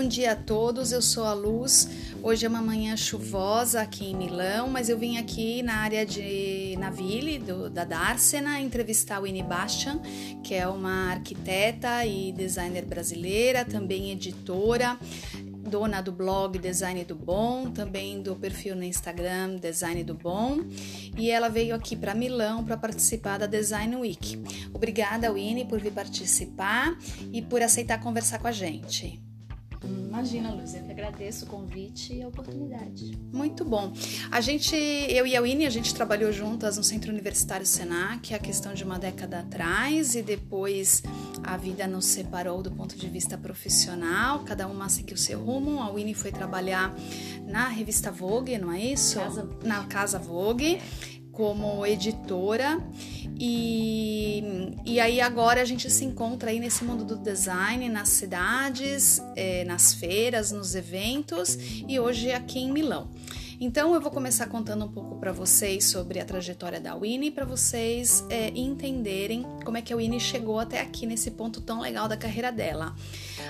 bom dia a todos. Eu sou a Luz. Hoje é uma manhã chuvosa aqui em Milão, mas eu vim aqui na área de Naville, do, da Darsena, entrevistar Winnie Bastian, que é uma arquiteta e designer brasileira, também editora, dona do blog Design do Bom, também do perfil no Instagram Design do Bom, e ela veio aqui para Milão para participar da Design Week. Obrigada, Winnie, por vir participar e por aceitar conversar com a gente. Imagina, Luz, eu que agradeço o convite e a oportunidade. Muito bom. A gente, eu e a Winnie, a gente trabalhou juntas no Centro Universitário Senac, a questão de uma década atrás, e depois a vida nos separou do ponto de vista profissional, cada uma seguiu seu rumo. A Winnie foi trabalhar na revista Vogue, não é isso? Casa... Na Casa Vogue, como editora. E, e aí agora a gente se encontra aí nesse mundo do design, nas cidades, é, nas feiras, nos eventos e hoje aqui em Milão. Então eu vou começar contando um pouco para vocês sobre a trajetória da Winnie para vocês é, entenderem como é que a Winnie chegou até aqui nesse ponto tão legal da carreira dela.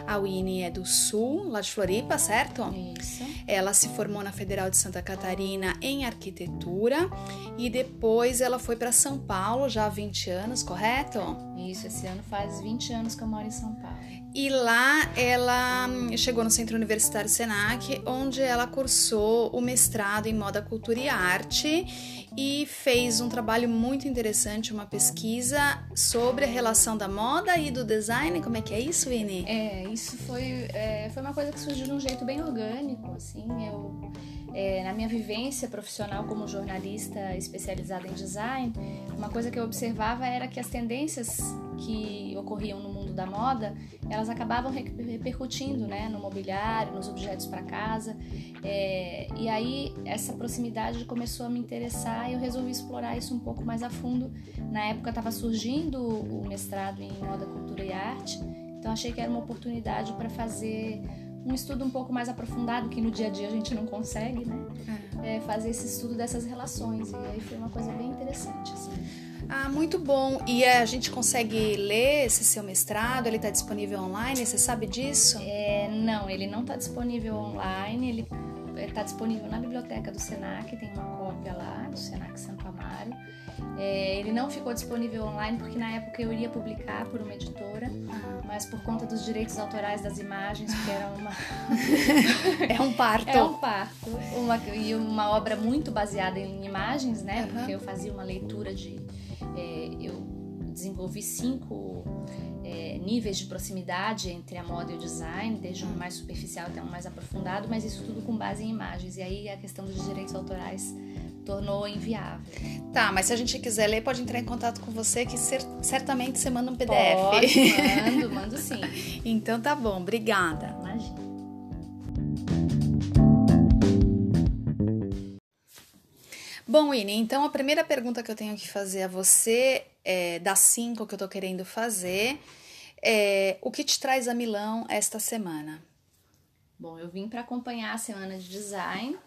A Winnie é do Sul, lá de Floripa, certo? Isso. Ela se formou na Federal de Santa Catarina em arquitetura e depois ela foi para São Paulo já há 20 anos, correto? Isso, esse ano faz 20 anos que eu moro em São Paulo. E lá ela chegou no Centro Universitário Senac, onde ela cursou o mestrado em moda, cultura e arte e fez um trabalho muito interessante, uma pesquisa sobre a relação da moda e do design. Como é que é isso, Vini? É, isso foi, é, foi uma coisa que surgiu de um jeito bem orgânico, assim, eu é, na minha vivência profissional como jornalista especializada em design, uma coisa que eu observava era que as tendências que ocorriam no mundo da moda, elas acabavam repercutindo né, no mobiliário, nos objetos para casa. É, e aí essa proximidade começou a me interessar e eu resolvi explorar isso um pouco mais a fundo. Na época estava surgindo o mestrado em moda, cultura e arte, então achei que era uma oportunidade para fazer um estudo um pouco mais aprofundado, que no dia a dia a gente não consegue, né? É. É, fazer esse estudo dessas relações. E aí foi uma coisa bem interessante, assim. Ah, muito bom. E a gente consegue ler esse seu mestrado? Ele está disponível online? Você sabe disso? É, não, ele não está disponível online. Ele está disponível na biblioteca do Senac. Tem uma cópia lá do Senac Santo Amaro. É, ele não ficou disponível online porque na época eu iria publicar por uma editora, mas por conta dos direitos autorais das imagens, que era uma. é um parto. É um parto. Uma, e uma obra muito baseada em imagens, né? Uhum. Porque eu fazia uma leitura de. É, eu desenvolvi cinco é, níveis de proximidade entre a moda e o design, desde um mais superficial até um mais aprofundado, mas isso tudo com base em imagens. E aí a questão dos direitos autorais tornou inviável. Tá, mas se a gente quiser ler, pode entrar em contato com você, que certamente você manda um PDF. Pode, mando, mando sim. então tá bom, obrigada. Imagina. Bom, Ine, então a primeira pergunta que eu tenho que fazer a você, é, das cinco que eu tô querendo fazer, é o que te traz a Milão esta semana? Bom, eu vim para acompanhar a semana de design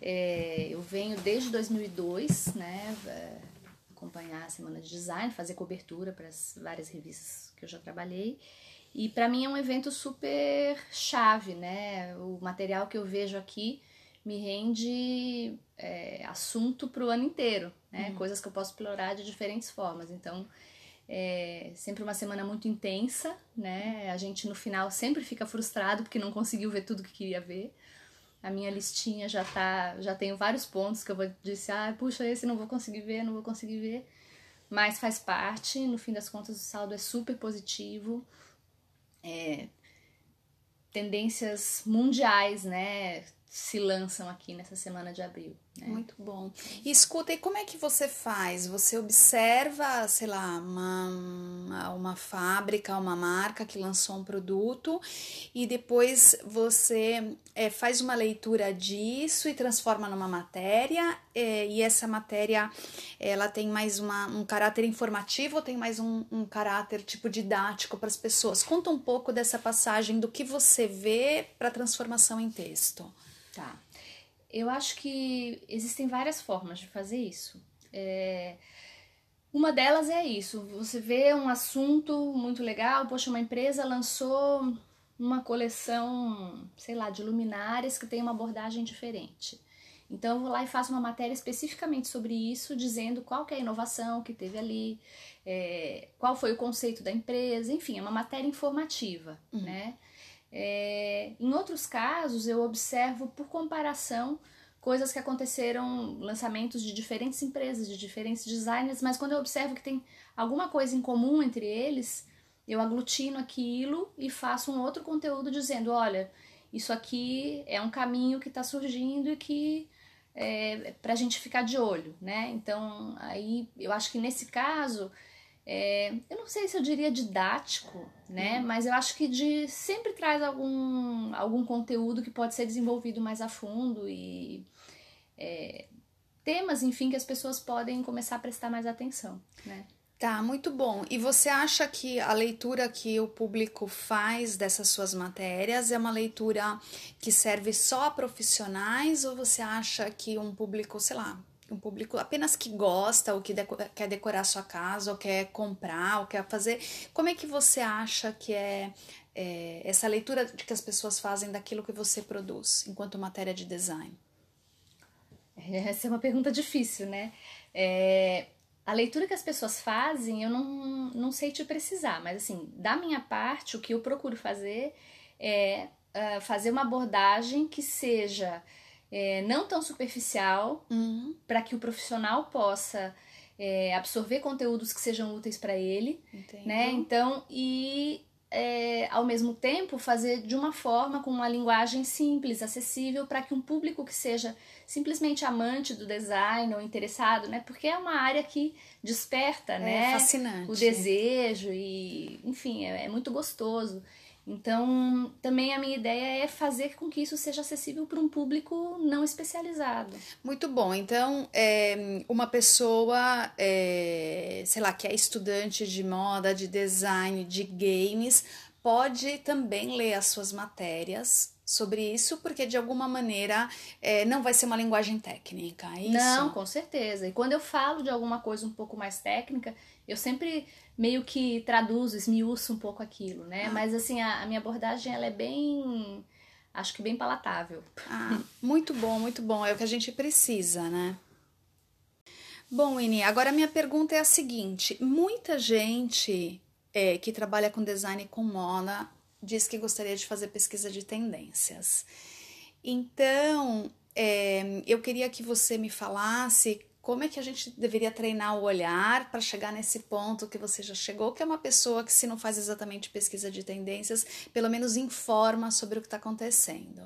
é, eu venho desde 2002, né, é, acompanhar a semana de design, fazer cobertura para as várias revistas que eu já trabalhei. E para mim é um evento super chave, né? O material que eu vejo aqui me rende é, assunto para o ano inteiro, né? Uhum. Coisas que eu posso explorar de diferentes formas. Então, é sempre uma semana muito intensa, né? A gente no final sempre fica frustrado porque não conseguiu ver tudo que queria ver a minha listinha já tá, já tenho vários pontos que eu vou dizer, ah, puxa, esse não vou conseguir ver, não vou conseguir ver, mas faz parte, no fim das contas o saldo é super positivo, é, tendências mundiais, né, se lançam aqui nessa semana de abril. Né? Muito bom. E escuta, e como é que você faz? Você observa, sei lá, uma, uma fábrica, uma marca que lançou um produto e depois você é, faz uma leitura disso e transforma numa matéria é, e essa matéria ela tem mais uma, um caráter informativo ou tem mais um, um caráter tipo didático para as pessoas? Conta um pouco dessa passagem do que você vê para transformação em texto. Tá. Eu acho que existem várias formas de fazer isso. É... Uma delas é isso: você vê um assunto muito legal, poxa, uma empresa lançou uma coleção, sei lá, de luminárias que tem uma abordagem diferente. Então eu vou lá e faço uma matéria especificamente sobre isso, dizendo qual que é a inovação que teve ali, é, qual foi o conceito da empresa, enfim, é uma matéria informativa, uhum. né? É, em outros casos, eu observo por comparação coisas que aconteceram, lançamentos de diferentes empresas, de diferentes designers, mas quando eu observo que tem alguma coisa em comum entre eles, eu aglutino aquilo e faço um outro conteúdo dizendo: olha, isso aqui é um caminho que está surgindo e que é, para a gente ficar de olho, né? Então, aí eu acho que nesse caso, é, eu não sei se eu diria didático, né? Uhum. Mas eu acho que de sempre traz algum, algum conteúdo que pode ser desenvolvido mais a fundo e é, temas, enfim, que as pessoas podem começar a prestar mais atenção, né? Tá, muito bom. E você acha que a leitura que o público faz dessas suas matérias é uma leitura que serve só a profissionais ou você acha que um público, sei lá, um público apenas que gosta ou que deco quer decorar sua casa ou quer comprar ou quer fazer, como é que você acha que é, é essa leitura que as pessoas fazem daquilo que você produz enquanto matéria de design? Essa é uma pergunta difícil, né? É, a leitura que as pessoas fazem, eu não, não sei te precisar, mas assim, da minha parte, o que eu procuro fazer é uh, fazer uma abordagem que seja é, não tão superficial, uhum. para que o profissional possa é, absorver conteúdos que sejam úteis para ele, Entendo. né? Então, e é, ao mesmo tempo fazer de uma forma com uma linguagem simples, acessível, para que um público que seja simplesmente amante do design ou interessado, né? Porque é uma área que desperta, é né? Fascinante. O desejo e, enfim, é, é muito gostoso. Então, também a minha ideia é fazer com que isso seja acessível para um público não especializado. Muito bom. Então, é, uma pessoa, é, sei lá, que é estudante de moda, de design, de games, pode também ler as suas matérias sobre isso, porque de alguma maneira é, não vai ser uma linguagem técnica, é isso? Não, com certeza. E quando eu falo de alguma coisa um pouco mais técnica, eu sempre meio que traduzo, esmiuço um pouco aquilo, né? Ah. Mas assim, a, a, minha abordagem ela é bem. Acho que bem palatável. Ah, muito bom, muito bom. É o que a gente precisa, né? Bom, Ini, agora a minha pergunta é a seguinte: muita gente é, que trabalha com design com moda diz que gostaria de fazer pesquisa de tendências. Então, é, eu queria que você me falasse como é que a gente deveria treinar o olhar para chegar nesse ponto que você já chegou, que é uma pessoa que, se não faz exatamente pesquisa de tendências, pelo menos informa sobre o que está acontecendo?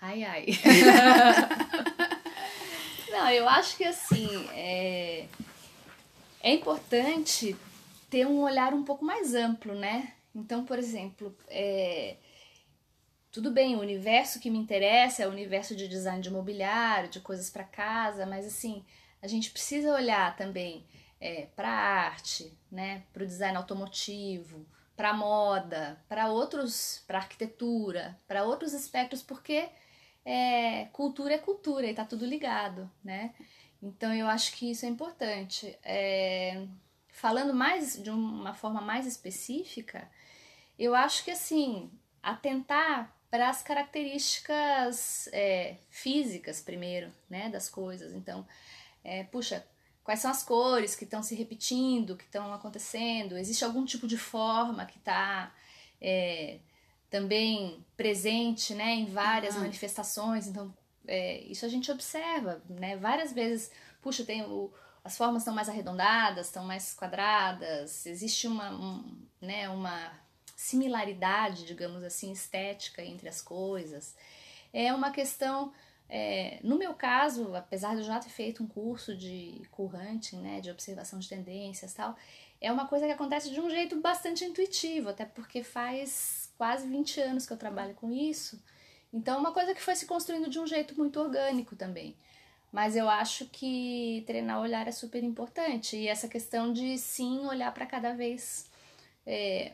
Ai, ai. não, eu acho que assim é, é importante ter um olhar um pouco mais amplo, né? Então, por exemplo, é, tudo bem, o universo que me interessa é o universo de design de mobiliário, de coisas para casa, mas assim, a gente precisa olhar também é, para arte, né, para o design automotivo, para moda, para outros, para arquitetura, para outros aspectos, porque é, cultura é cultura e tá tudo ligado, né? Então eu acho que isso é importante. É, falando mais de uma forma mais específica, eu acho que assim atentar para as características é, físicas primeiro, né, das coisas. Então, é, puxa, quais são as cores que estão se repetindo, que estão acontecendo? Existe algum tipo de forma que está é, também presente, né, em várias uhum. manifestações? Então, é, isso a gente observa, né, várias vezes. Puxa, tem o, as formas estão mais arredondadas, estão mais quadradas. Existe uma, um, né, uma similaridade, digamos assim, estética entre as coisas. É uma questão, é, no meu caso, apesar de eu já ter feito um curso de currante, né, de observação de tendências tal, é uma coisa que acontece de um jeito bastante intuitivo, até porque faz quase 20 anos que eu trabalho com isso. Então, é uma coisa que foi se construindo de um jeito muito orgânico também. Mas eu acho que treinar o olhar é super importante. E essa questão de sim olhar para cada vez é,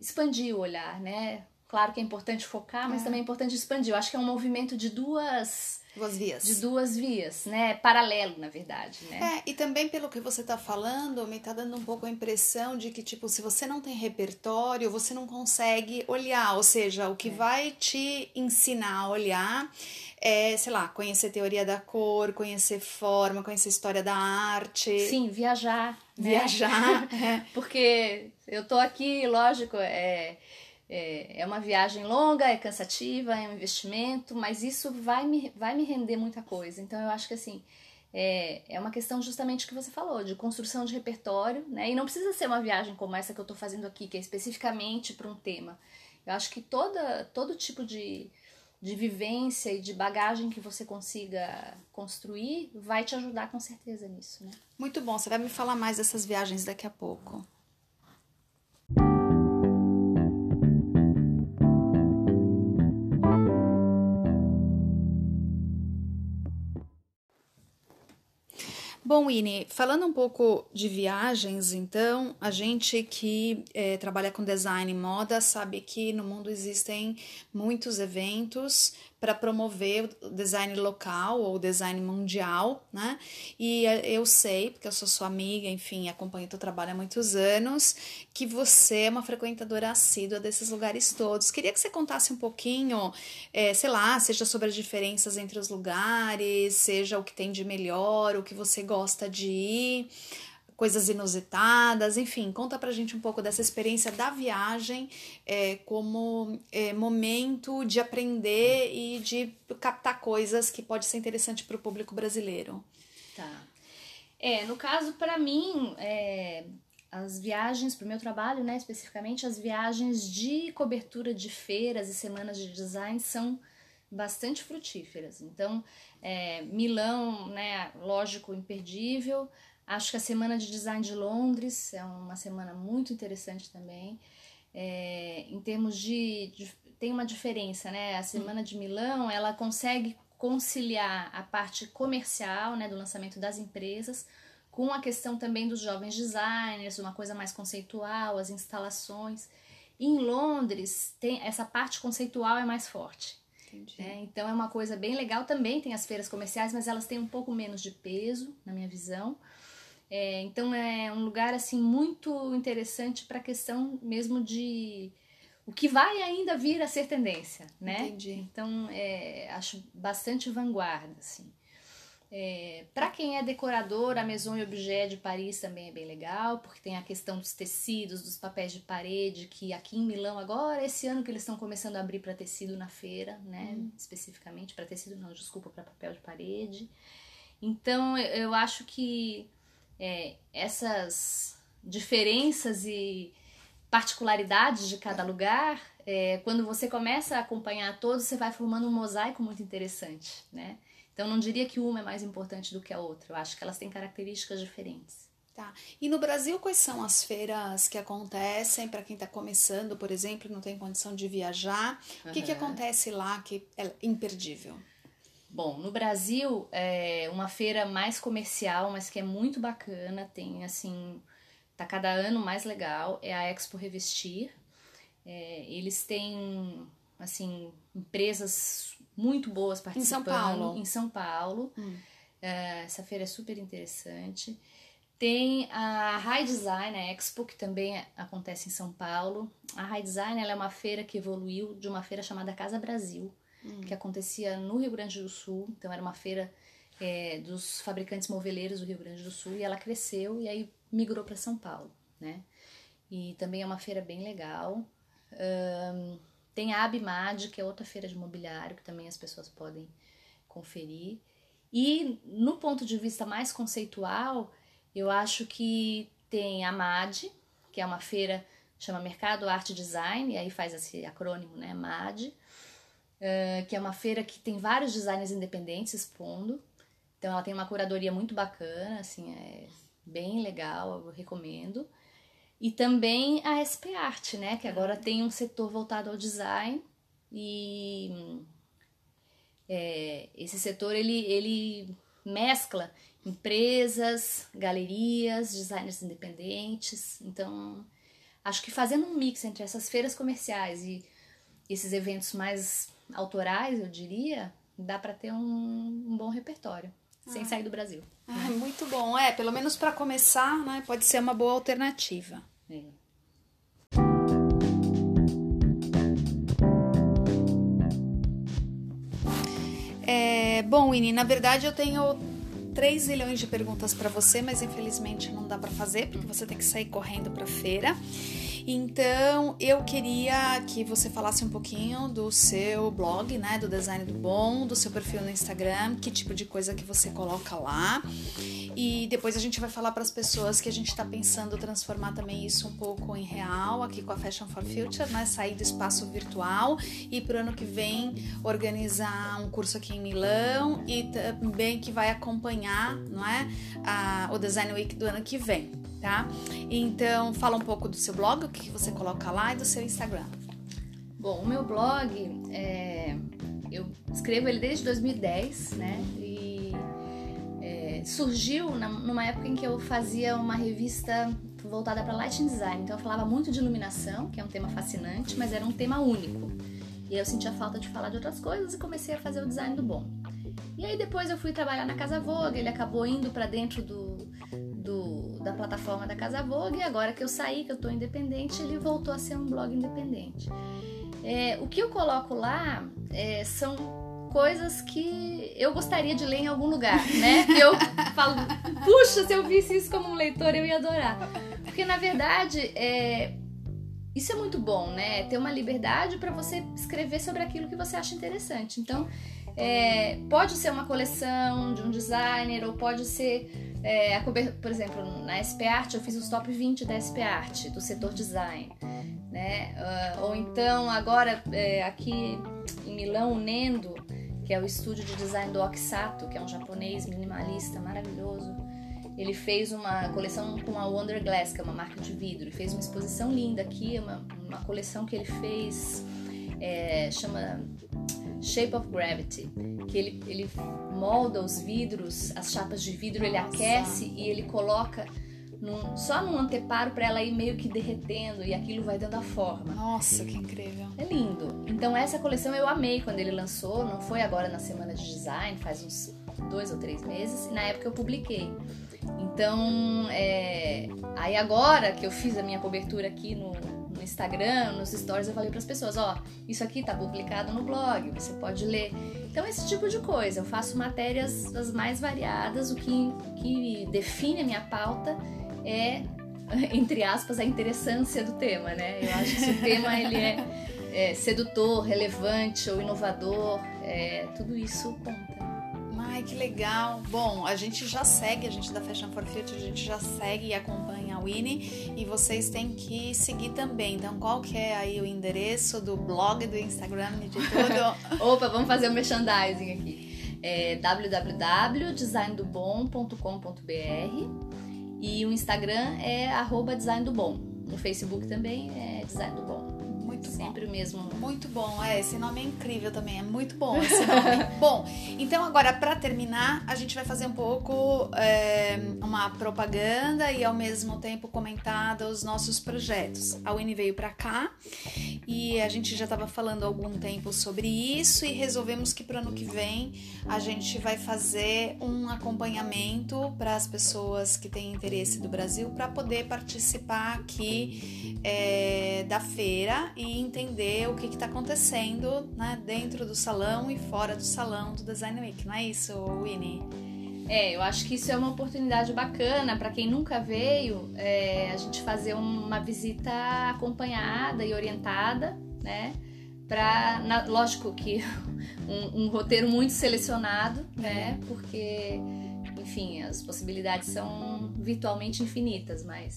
expandir o olhar, né? Claro que é importante focar, mas é. também é importante expandir. Eu acho que é um movimento de duas Duas vias. De duas vias, né? Paralelo, na verdade, né? É, e também pelo que você tá falando, me tá dando um pouco a impressão de que, tipo, se você não tem repertório, você não consegue olhar. Ou seja, o que é. vai te ensinar a olhar é, sei lá, conhecer teoria da cor, conhecer forma, conhecer história da arte. Sim, viajar. Né? Viajar. é. Porque eu tô aqui, lógico, é é, é uma viagem longa, é cansativa, é um investimento, mas isso vai me, vai me render muita coisa. Então eu acho que assim. É, é uma questão justamente que você falou, de construção de repertório, né? E não precisa ser uma viagem como essa que eu estou fazendo aqui, que é especificamente para um tema. Eu acho que toda, todo tipo de, de vivência e de bagagem que você consiga construir vai te ajudar com certeza nisso, né? Muito bom, você vai me falar mais dessas viagens daqui a pouco. Bom, Ine, falando um pouco de viagens, então, a gente que é, trabalha com design e moda sabe que no mundo existem muitos eventos para promover o design local ou design mundial, né? E eh, eu sei, porque eu sou sua amiga, enfim, acompanho teu trabalho há muitos anos, que você é uma frequentadora assídua desses lugares todos. Queria que você contasse um pouquinho, é, sei lá, seja sobre as diferenças entre os lugares, seja o que tem de melhor, o que você gosta de ir coisas inusitadas, enfim, conta pra gente um pouco dessa experiência da viagem é, como é, momento de aprender e de captar coisas que pode ser interessante para o público brasileiro. Tá. É, no caso, para mim, é, as viagens, para o meu trabalho, né, especificamente, as viagens de cobertura de feiras e semanas de design são bastante frutíferas. Então, é, Milão, né, lógico, imperdível. Acho que a Semana de Design de Londres é uma semana muito interessante também. É, em termos de, de, Tem uma diferença, né? A Semana de Milão ela consegue conciliar a parte comercial, né, do lançamento das empresas, com a questão também dos jovens designers, uma coisa mais conceitual, as instalações. Em Londres, tem essa parte conceitual é mais forte. É, então é uma coisa bem legal. Também tem as feiras comerciais, mas elas têm um pouco menos de peso, na minha visão. É, então é um lugar assim muito interessante para a questão mesmo de o que vai ainda vir a ser tendência, né? Entendi. Então é, acho bastante vanguarda, assim. É, para quem é decorador, a Maison Objet de Paris também é bem legal, porque tem a questão dos tecidos, dos papéis de parede, que aqui em Milão agora, esse ano que eles estão começando a abrir para tecido na feira, né? Uhum. Especificamente para tecido, não, desculpa, para papel de parede. Então eu acho que é, essas diferenças e particularidades de cada lugar, é, quando você começa a acompanhar todos, você vai formando um mosaico muito interessante, né? Então, não diria que uma é mais importante do que a outra. Eu acho que elas têm características diferentes. Tá. E no Brasil, quais são as feiras que acontecem para quem está começando, por exemplo, não tem condição de viajar? O que, que acontece lá que é imperdível? Bom, no Brasil é uma feira mais comercial, mas que é muito bacana, tem assim, tá cada ano mais legal, é a Expo Revestir. É, eles têm assim empresas muito boas participando em São Paulo. Em São Paulo. Hum. É, essa feira é super interessante. Tem a High Design a Expo, que também acontece em São Paulo. A High Design é uma feira que evoluiu de uma feira chamada Casa Brasil, hum. que acontecia no Rio Grande do Sul. Então era uma feira é, dos fabricantes moveleiros do Rio Grande do Sul e ela cresceu e aí migrou para São Paulo, né? E também é uma feira bem legal. Um, tem a Abimad, que é outra feira de mobiliário que também as pessoas podem conferir. E no ponto de vista mais conceitual, eu acho que tem a MAD, que é uma feira chama Mercado Arte Design, e aí faz esse acrônimo, né, MAD, uh, que é uma feira que tem vários designers independentes expondo. Então ela tem uma curadoria muito bacana, assim, é bem legal, eu recomendo. E também a SP Art, né, que agora tem um setor voltado ao design e é, esse setor ele, ele mescla empresas, galerias, designers independentes. Então, acho que fazendo um mix entre essas feiras comerciais e esses eventos mais autorais, eu diria, dá para ter um, um, bom repertório. Sem ah. sair do Brasil. Ah, muito bom. É, pelo menos para começar, né? Pode ser uma boa alternativa. É. É, bom, Winnie, na verdade eu tenho 3 milhões de perguntas para você, mas infelizmente não dá para fazer porque você tem que sair correndo para feira. Então, eu queria que você falasse um pouquinho do seu blog, né, do Design do Bom, do seu perfil no Instagram, que tipo de coisa que você coloca lá. E depois a gente vai falar para as pessoas que a gente está pensando transformar também isso um pouco em real aqui com a Fashion for Future, né, sair do espaço virtual e para o ano que vem organizar um curso aqui em Milão e também que vai acompanhar, não é, a, o Design Week do ano que vem tá? Então, fala um pouco do seu blog, o que você coloca lá e do seu Instagram. Bom, o meu blog, é, eu escrevo ele desde 2010, né? E é, surgiu numa época em que eu fazia uma revista voltada para lighting design. Então, eu falava muito de iluminação, que é um tema fascinante, mas era um tema único. E aí eu sentia falta de falar de outras coisas e comecei a fazer o design do bom. E aí depois eu fui trabalhar na Casa Vogue, ele acabou indo para dentro do, do, da plataforma da Casa Vogue e agora que eu saí, que eu tô independente, ele voltou a ser um blog independente. É, o que eu coloco lá é, são coisas que eu gostaria de ler em algum lugar, né? Eu falo, puxa, se eu visse isso como um leitor, eu ia adorar. Porque na verdade, é, isso é muito bom, né? Ter uma liberdade para você escrever sobre aquilo que você acha interessante. Então, é, pode ser uma coleção de um designer, ou pode ser, é, a por exemplo, na SP Art eu fiz os top 20 da SP Art, do setor design. Né? Uh, ou então, agora é, aqui em Milão, o Nendo, que é o estúdio de design do Okisato, que é um japonês minimalista maravilhoso. Ele fez uma coleção com a Wonder Glass, que é uma marca de vidro, e fez uma exposição linda aqui, uma, uma coleção que ele fez, é, chama Shape of Gravity, que ele, ele molda os vidros, as chapas de vidro, ele aquece e ele coloca num, só num anteparo para ela ir meio que derretendo e aquilo vai dando a forma. Nossa, que incrível! É lindo. Então essa coleção eu amei quando ele lançou, não foi agora na semana de design, faz uns dois ou três meses, e na época eu publiquei. Então, é... aí agora que eu fiz a minha cobertura aqui no Instagram, nos stories, eu falei para as pessoas: ó, isso aqui tá publicado no blog, você pode ler. Então, esse tipo de coisa. Eu faço matérias das mais variadas, o que, que define a minha pauta é, entre aspas, a interessância do tema, né? Eu acho que se o tema ele é, é sedutor, relevante ou inovador, é, tudo isso conta. Ai, que legal. Bom, a gente já segue, a gente da Fashion for Future, a gente já segue e acompanha Winnie e vocês têm que seguir também. Então, qual que é aí o endereço do blog, do Instagram, de tudo? Opa, vamos fazer o um merchandising aqui. É www.designdobom.com.br e o Instagram é arroba design do bom. No Facebook também é design do bom. Muito Sempre bom. o mesmo. Muito bom, é. Esse nome é incrível também. É muito bom esse nome. bom, então agora para terminar, a gente vai fazer um pouco é, uma propaganda e ao mesmo tempo comentar dos nossos projetos. A Winnie veio para cá e a gente já estava falando há algum tempo sobre isso e resolvemos que para ano que vem a gente vai fazer um acompanhamento para as pessoas que têm interesse do Brasil para poder participar aqui é, da feira e entender o que está acontecendo né, dentro do salão e fora do salão do Design Week, não é isso, Winnie? É, eu acho que isso é uma oportunidade bacana para quem nunca veio, é, a gente fazer uma visita acompanhada e orientada, né? Pra, na, lógico que um, um, roteiro muito selecionado, né? Porque, enfim, as possibilidades são virtualmente infinitas, mas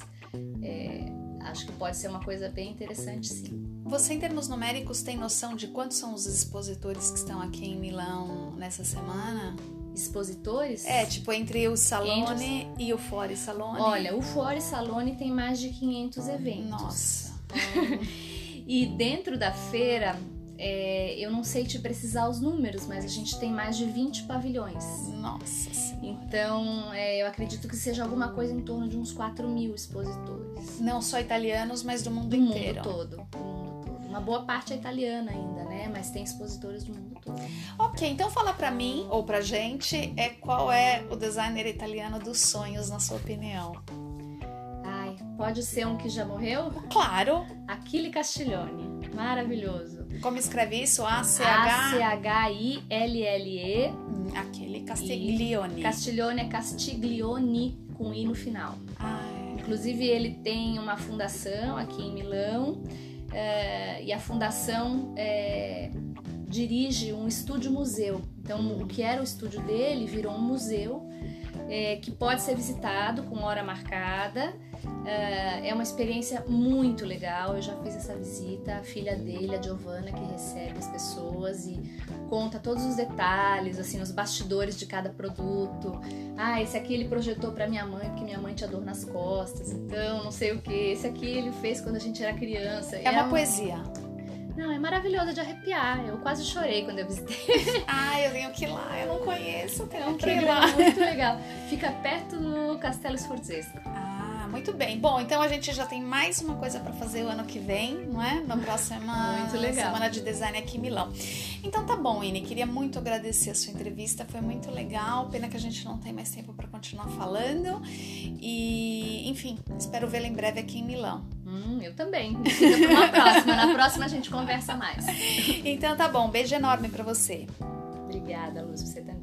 é, acho que pode ser uma coisa bem interessante, sim. Você, em termos numéricos, tem noção de quantos são os expositores que estão aqui em Milão nessa semana? Expositores? É, tipo, entre o Salone 500... e o Fore Salone. Olha, o Fore Salone tem mais de 500 eventos. Nossa! e dentro da feira, é, eu não sei te precisar os números, mas a gente tem mais de 20 pavilhões. Nossa senhora. Então, é, eu acredito que seja alguma coisa em torno de uns 4 mil expositores. Não só italianos, mas do mundo do inteiro. Mundo todo, do mundo todo. Uma boa parte é italiana ainda, né? Mas tem expositores do mundo todo. Ok, então fala para mim ou pra gente é qual é o designer italiano dos sonhos na sua opinião. Ai, pode ser um que já morreu? Claro. Achille Castiglione, maravilhoso. Como escreve isso? A C H C H I L L E. Hum, aquele Castiglione. Castiglione é Castiglione com i no final. É. Inclusive ele tem uma fundação aqui em Milão é, e a fundação é, dirige um estúdio museu. Então o que era o estúdio dele virou um museu é, que pode ser visitado com hora marcada. É, é uma experiência muito legal. Eu já fiz essa visita. A filha dele, a Giovanna, que recebe as pessoas e conta todos os detalhes, assim, os bastidores de cada produto. Ah, esse aqui ele projetou para minha mãe porque minha mãe tinha dor nas costas. Então, não sei o que. Esse aqui ele fez quando a gente era criança. É, é uma um... poesia. Não, é maravilhoso de arrepiar. Eu quase chorei quando eu visitei. Ah, eu tenho que ir lá. Eu não conheço, tenho é um que ir lá. muito legal. Fica perto do Castelo Sforzesco. Muito bem. Bom, então a gente já tem mais uma coisa para fazer o ano que vem, não é? Na próxima semana de design aqui em Milão. Então tá bom, Ine. Queria muito agradecer a sua entrevista. Foi muito legal. Pena que a gente não tem mais tempo para continuar falando. E, enfim, espero vê-la em breve aqui em Milão. Hum, eu também. Fica pra uma próxima. Na próxima a gente conversa mais. Então tá bom. Beijo enorme para você. Obrigada, Luz, você também.